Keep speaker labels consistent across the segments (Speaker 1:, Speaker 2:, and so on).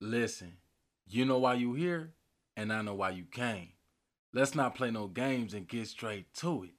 Speaker 1: Listen, you know why you here, and I know why you came. Let's not play no games and get straight to it.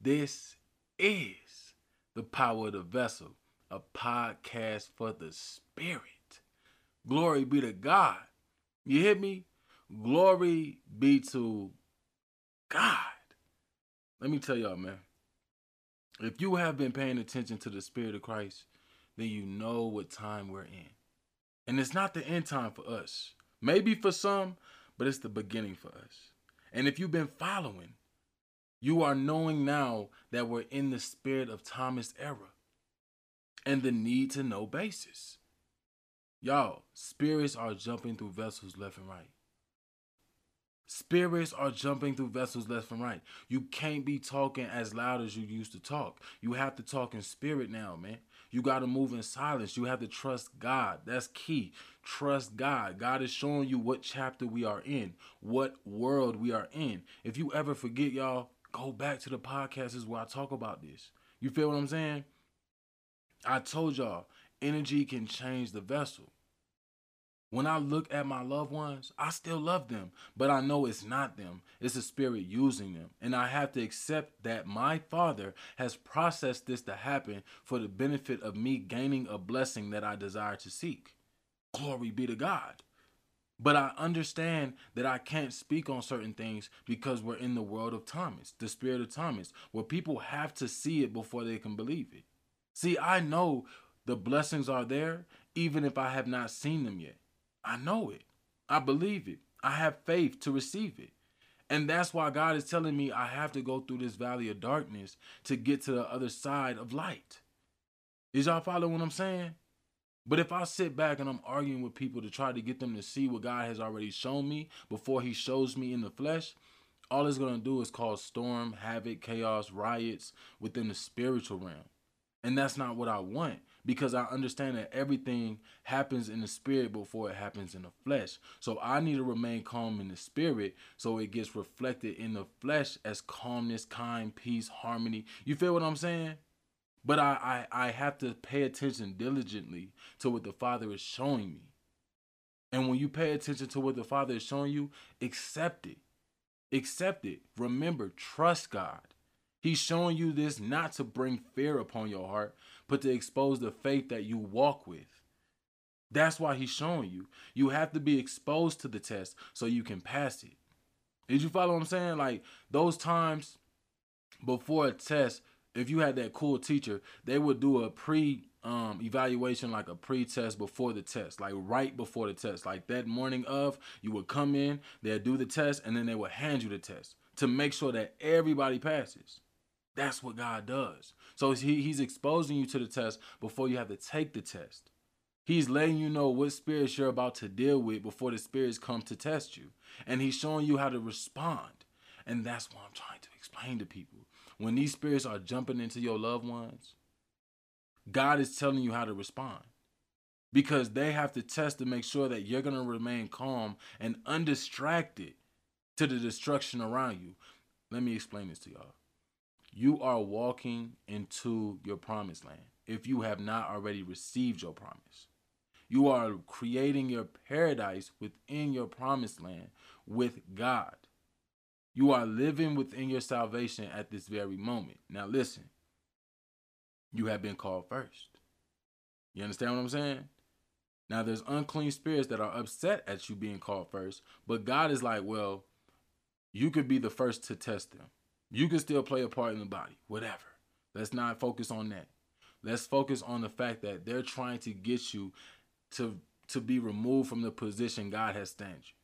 Speaker 1: This is the power of the vessel, a podcast for the spirit. Glory be to God. You hear me? Glory be to God. Let me tell y'all, man. If you have been paying attention to the Spirit of Christ, then you know what time we're in. And it's not the end time for us. Maybe for some, but it's the beginning for us. And if you've been following, you are knowing now that we're in the spirit of Thomas era and the need to know basis. Y'all, spirits are jumping through vessels left and right. Spirits are jumping through vessels left and right. You can't be talking as loud as you used to talk. You have to talk in spirit now, man. You got to move in silence. You have to trust God. That's key. Trust God. God is showing you what chapter we are in, what world we are in. If you ever forget, y'all, go back to the podcasts where I talk about this. You feel what I'm saying? I told y'all, energy can change the vessel. When I look at my loved ones, I still love them, but I know it's not them. It's the spirit using them. And I have to accept that my father has processed this to happen for the benefit of me gaining a blessing that I desire to seek. Glory be to God. But I understand that I can't speak on certain things because we're in the world of Thomas, the spirit of Thomas, where people have to see it before they can believe it. See, I know the blessings are there even if I have not seen them yet. I know it. I believe it. I have faith to receive it. And that's why God is telling me I have to go through this valley of darkness to get to the other side of light. Is y'all following what I'm saying? But if I sit back and I'm arguing with people to try to get them to see what God has already shown me before he shows me in the flesh, all it's going to do is cause storm, havoc, chaos, riots within the spiritual realm. And that's not what I want because I understand that everything happens in the spirit before it happens in the flesh. So I need to remain calm in the spirit so it gets reflected in the flesh as calmness, kind, peace, harmony. You feel what I'm saying? But I, I, I have to pay attention diligently to what the Father is showing me. And when you pay attention to what the Father is showing you, accept it. Accept it. Remember, trust God. He's showing you this not to bring fear upon your heart, but to expose the faith that you walk with. That's why he's showing you. You have to be exposed to the test so you can pass it. Did you follow what I'm saying? Like those times before a test, if you had that cool teacher, they would do a pre um, evaluation, like a pre test before the test, like right before the test. Like that morning of, you would come in, they'd do the test, and then they would hand you the test to make sure that everybody passes. That's what God does. So he, he's exposing you to the test before you have to take the test. He's letting you know what spirits you're about to deal with before the spirits come to test you. And he's showing you how to respond. And that's what I'm trying to explain to people. When these spirits are jumping into your loved ones, God is telling you how to respond. Because they have to test to make sure that you're going to remain calm and undistracted to the destruction around you. Let me explain this to y'all you are walking into your promised land if you have not already received your promise. You are creating your paradise within your promised land with God. You are living within your salvation at this very moment. Now, listen, you have been called first. You understand what I'm saying? Now, there's unclean spirits that are upset at you being called first, but God is like, well, you could be the first to test them. You can still play a part in the body, whatever. Let's not focus on that. Let's focus on the fact that they're trying to get you to to be removed from the position God has stand you.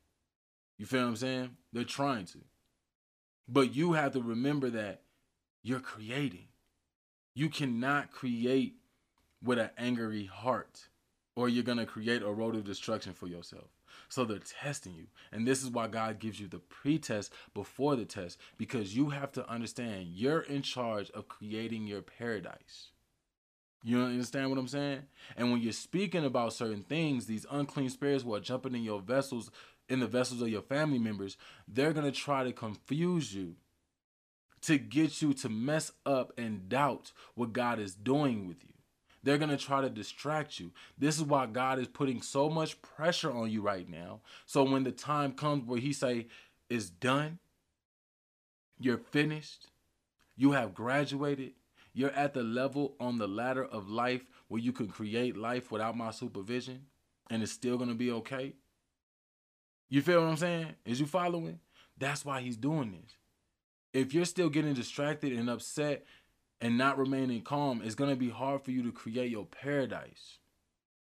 Speaker 1: You feel what I'm saying? They're trying to. But you have to remember that you're creating. You cannot create with an angry heart, or you're going to create a road of destruction for yourself. So they're testing you. And this is why God gives you the pre-test before the test because you have to understand you're in charge of creating your paradise. You understand what I'm saying? And when you're speaking about certain things, these unclean spirits who are jumping in your vessels, in the vessels of your family members, they're going to try to confuse you to get you to mess up and doubt what God is doing with you. They're going to try to distract you. This is why God is putting so much pressure on you right now. So when the time comes where he say it's done, you're finished, you have graduated, you're at the level on the ladder of life where you can create life without my supervision and it's still going to be okay. You feel what I'm saying? Is you following? That's why he's doing this. If you're still getting distracted and upset and not remaining calm, it's going to be hard for you to create your paradise.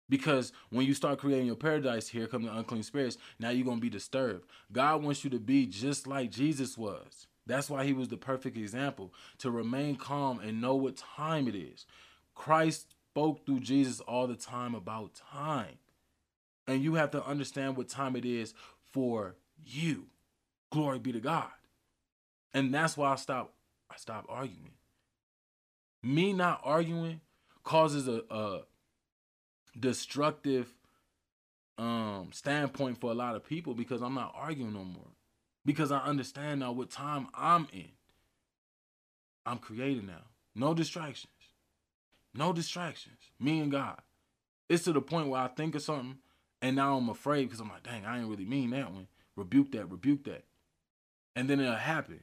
Speaker 1: Because when you start creating your paradise, here come the unclean spirits. Now you're going to be disturbed. God wants you to be just like Jesus was. That's why he was the perfect example to remain calm and know what time it is. Christ spoke through Jesus all the time about time. And you have to understand what time it is for you. Glory be to God. And that's why I stop I stop arguing. Me not arguing causes a, a destructive um standpoint for a lot of people because I'm not arguing no more because I understand now what time I'm in. I'm creating now. No distractions. No distractions. Me and God. It's to the point where I think of something and now I'm afraid because I'm like, dang, I ain't really mean that one. Rebuke that, rebuke that. And then it'll happen.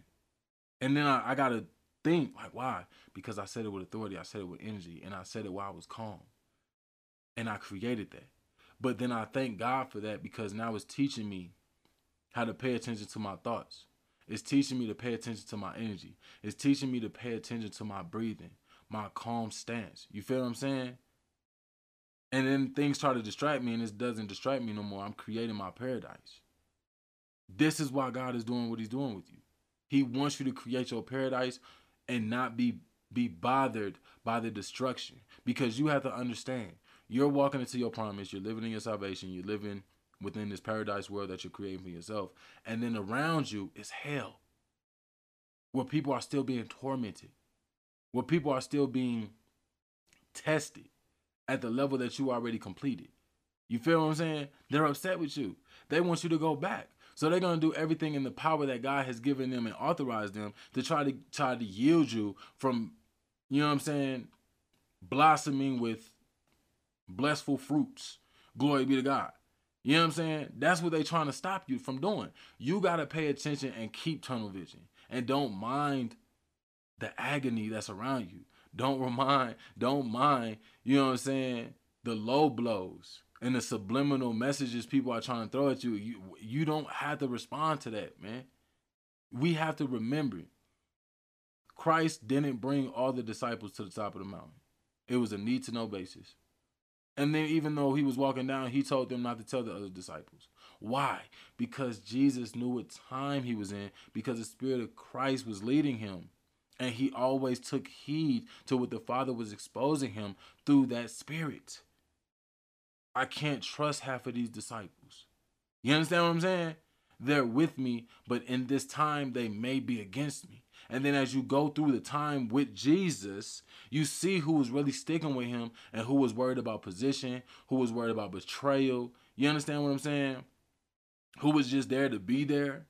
Speaker 1: And then I, I got to think, like, why? Because I said it with authority, I said it with energy, and I said it while I was calm. And I created that. But then I thank God for that because now it's teaching me how to pay attention to my thoughts. It's teaching me to pay attention to my energy. It's teaching me to pay attention to my breathing, my calm stance. You feel what I'm saying? And then things try to distract me, and it doesn't distract me no more. I'm creating my paradise. This is why God is doing what He's doing with you. He wants you to create your paradise and not be be bothered by the destruction because you have to understand you're walking into your promise you're living in your salvation you're living within this paradise world that you're creating for yourself. And then around you is hell, where people are still being tormented, where people are still being tested at the level that you already completed. You feel what I'm saying? They're upset with you. They want you to go back. So they're gonna do everything in the power that God has given them and authorized them to try to try to yield you from, you know what I'm saying, blossoming with blessful fruits. Glory be to God. You know what I'm saying? That's what they're trying to stop you from doing. You got to pay attention and keep tunnel vision and don't mind the agony that's around you. Don't remind, don't mind, you know what I'm saying, the low blows and the subliminal messages people are trying to throw at you. You you don't have to respond to that, man. We have to remember Christ didn't bring all the disciples to the top of the mountain. It was a need to know basis. And then, even though he was walking down, he told them not to tell the other disciples. Why? Because Jesus knew what time he was in, because the Spirit of Christ was leading him. And he always took heed to what the Father was exposing him through that Spirit. I can't trust half of these disciples. You understand what I'm saying? They're with me, but in this time, they may be against me. And then as you go through the time with Jesus, you see who was really sticking with him and who was worried about position, who was worried about betrayal. You understand what I'm saying? Who was just there to be there.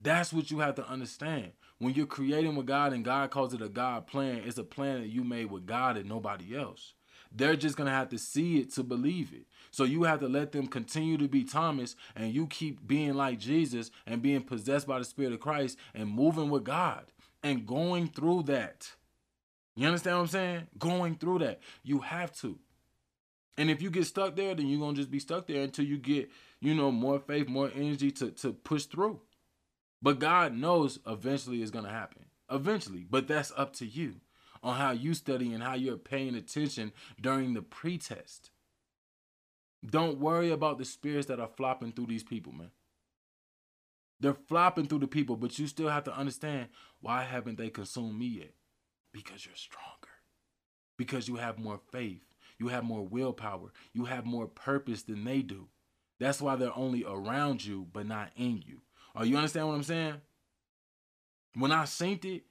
Speaker 1: That's what you have to understand. When you're creating with God and God calls it a God plan, it's a plan that you made with God and nobody else. They're just going to have to see it to believe it. So you have to let them continue to be Thomas and you keep being like Jesus and being possessed by the Spirit of Christ and moving with God and going through that. You understand what I'm saying? Going through that. You have to. And if you get stuck there, then you're going to just be stuck there until you get, you know, more faith, more energy to, to push through. But God knows eventually it's going to happen. Eventually. But that's up to you on how you study and how you're paying attention during the pretest. Don't worry about the spirits that are flopping through these people, man. They're flopping through the people, but you still have to understand why haven't they consumed me yet? Because you're stronger. Because you have more faith. You have more willpower. You have more purpose than they do. That's why they're only around you, but not in you. Are you understand what I'm saying? When I synced it,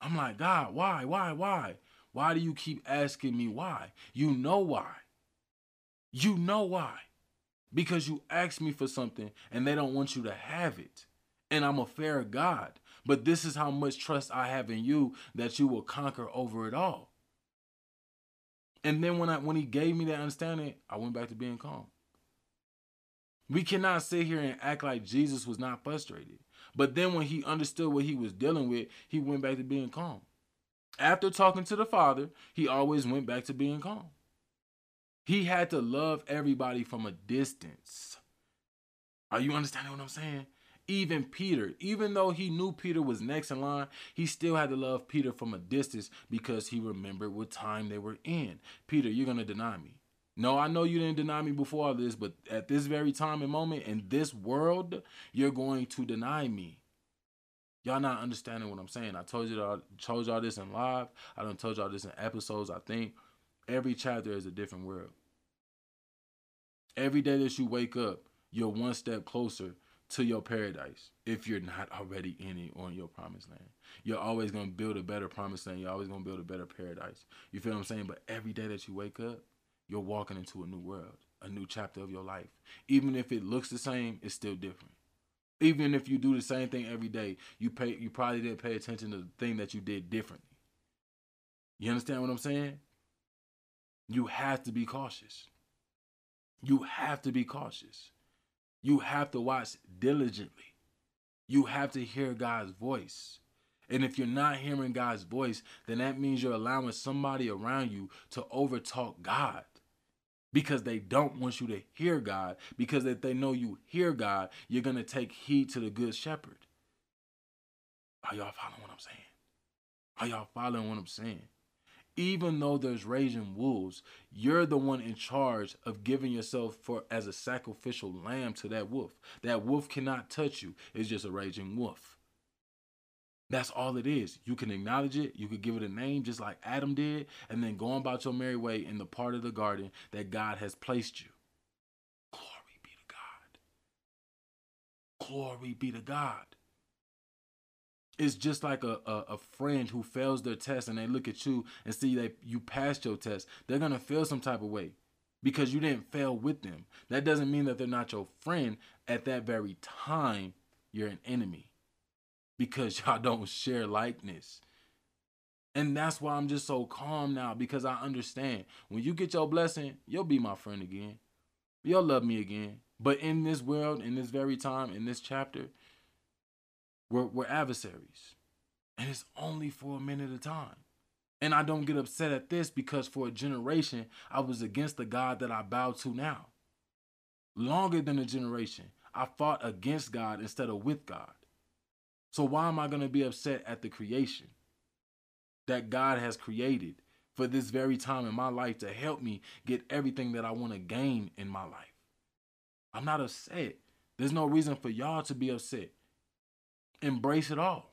Speaker 1: I'm like, God, why, why, why? Why do you keep asking me why? You know why. You know why. Because you asked me for something and they don't want you to have it. And I'm a fair God. But this is how much trust I have in you that you will conquer over it all. And then when I when he gave me that understanding, I went back to being calm. We cannot sit here and act like Jesus was not frustrated. But then when he understood what he was dealing with, he went back to being calm. After talking to the Father, he always went back to being calm. He had to love everybody from a distance. Are you understanding what I'm saying? Even Peter, even though he knew Peter was next in line, he still had to love Peter from a distance because he remembered what time they were in. Peter, you're going to deny me. No, I know you didn't deny me before all this, but at this very time and moment in this world, you're going to deny me. Y'all not understanding what I'm saying. I told you I told y'all this in live. I don't told y'all this in episodes. I think every chapter is a different world. Every day that you wake up, you're one step closer to your paradise if you're not already in it or in your promised land. You're always gonna build a better promised land. You're always gonna build a better paradise. You feel what I'm saying? But every day that you wake up, you're walking into a new world, a new chapter of your life. Even if it looks the same, it's still different. Even if you do the same thing every day, you pay you probably didn't pay attention to the thing that you did differently. You understand what I'm saying? You have to be cautious. You have to be cautious. You have to watch diligently. You have to hear God's voice. And if you're not hearing God's voice, then that means you're allowing somebody around you to overtalk God because they don't want you to hear God. Because if they know you hear God, you're going to take heed to the good shepherd. Are y'all following what I'm saying? Are y'all following what I'm saying? Even though there's raging wolves, you're the one in charge of giving yourself for as a sacrificial lamb to that wolf. That wolf cannot touch you. It's just a raging wolf. That's all it is. You can acknowledge it, you could give it a name just like Adam did, and then go on about your merry way in the part of the garden that God has placed you. Glory be to God. Glory be to God. It's just like a, a, a, friend who fails their test and they look at you and see that you passed your test. They're gonna feel some type of way because you didn't fail with them. That doesn't mean that they're not your friend. At that very time, you're an enemy because y'all don't share likeness. And that's why I'm just so calm now because I understand when you get your blessing, you'll be my friend again. You'll love me again. But in this world, in this very time, in this chapter, we're, we're adversaries. And it's only for a minute a time. And I don't get upset at this because for a generation, I was against the God that I bow to now. Longer than a generation, I fought against God instead of with God. So why am I going to be upset at the creation that God has created for this very time in my life to help me get everything that I want to gain in my life? I'm not upset. There's no reason for y'all to be upset. Embrace it all.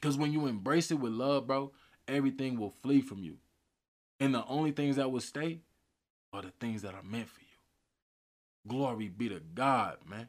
Speaker 1: Because when you embrace it with love, bro, everything will flee from you. And the only things that will stay are the things that are meant for you. Glory be to God, man.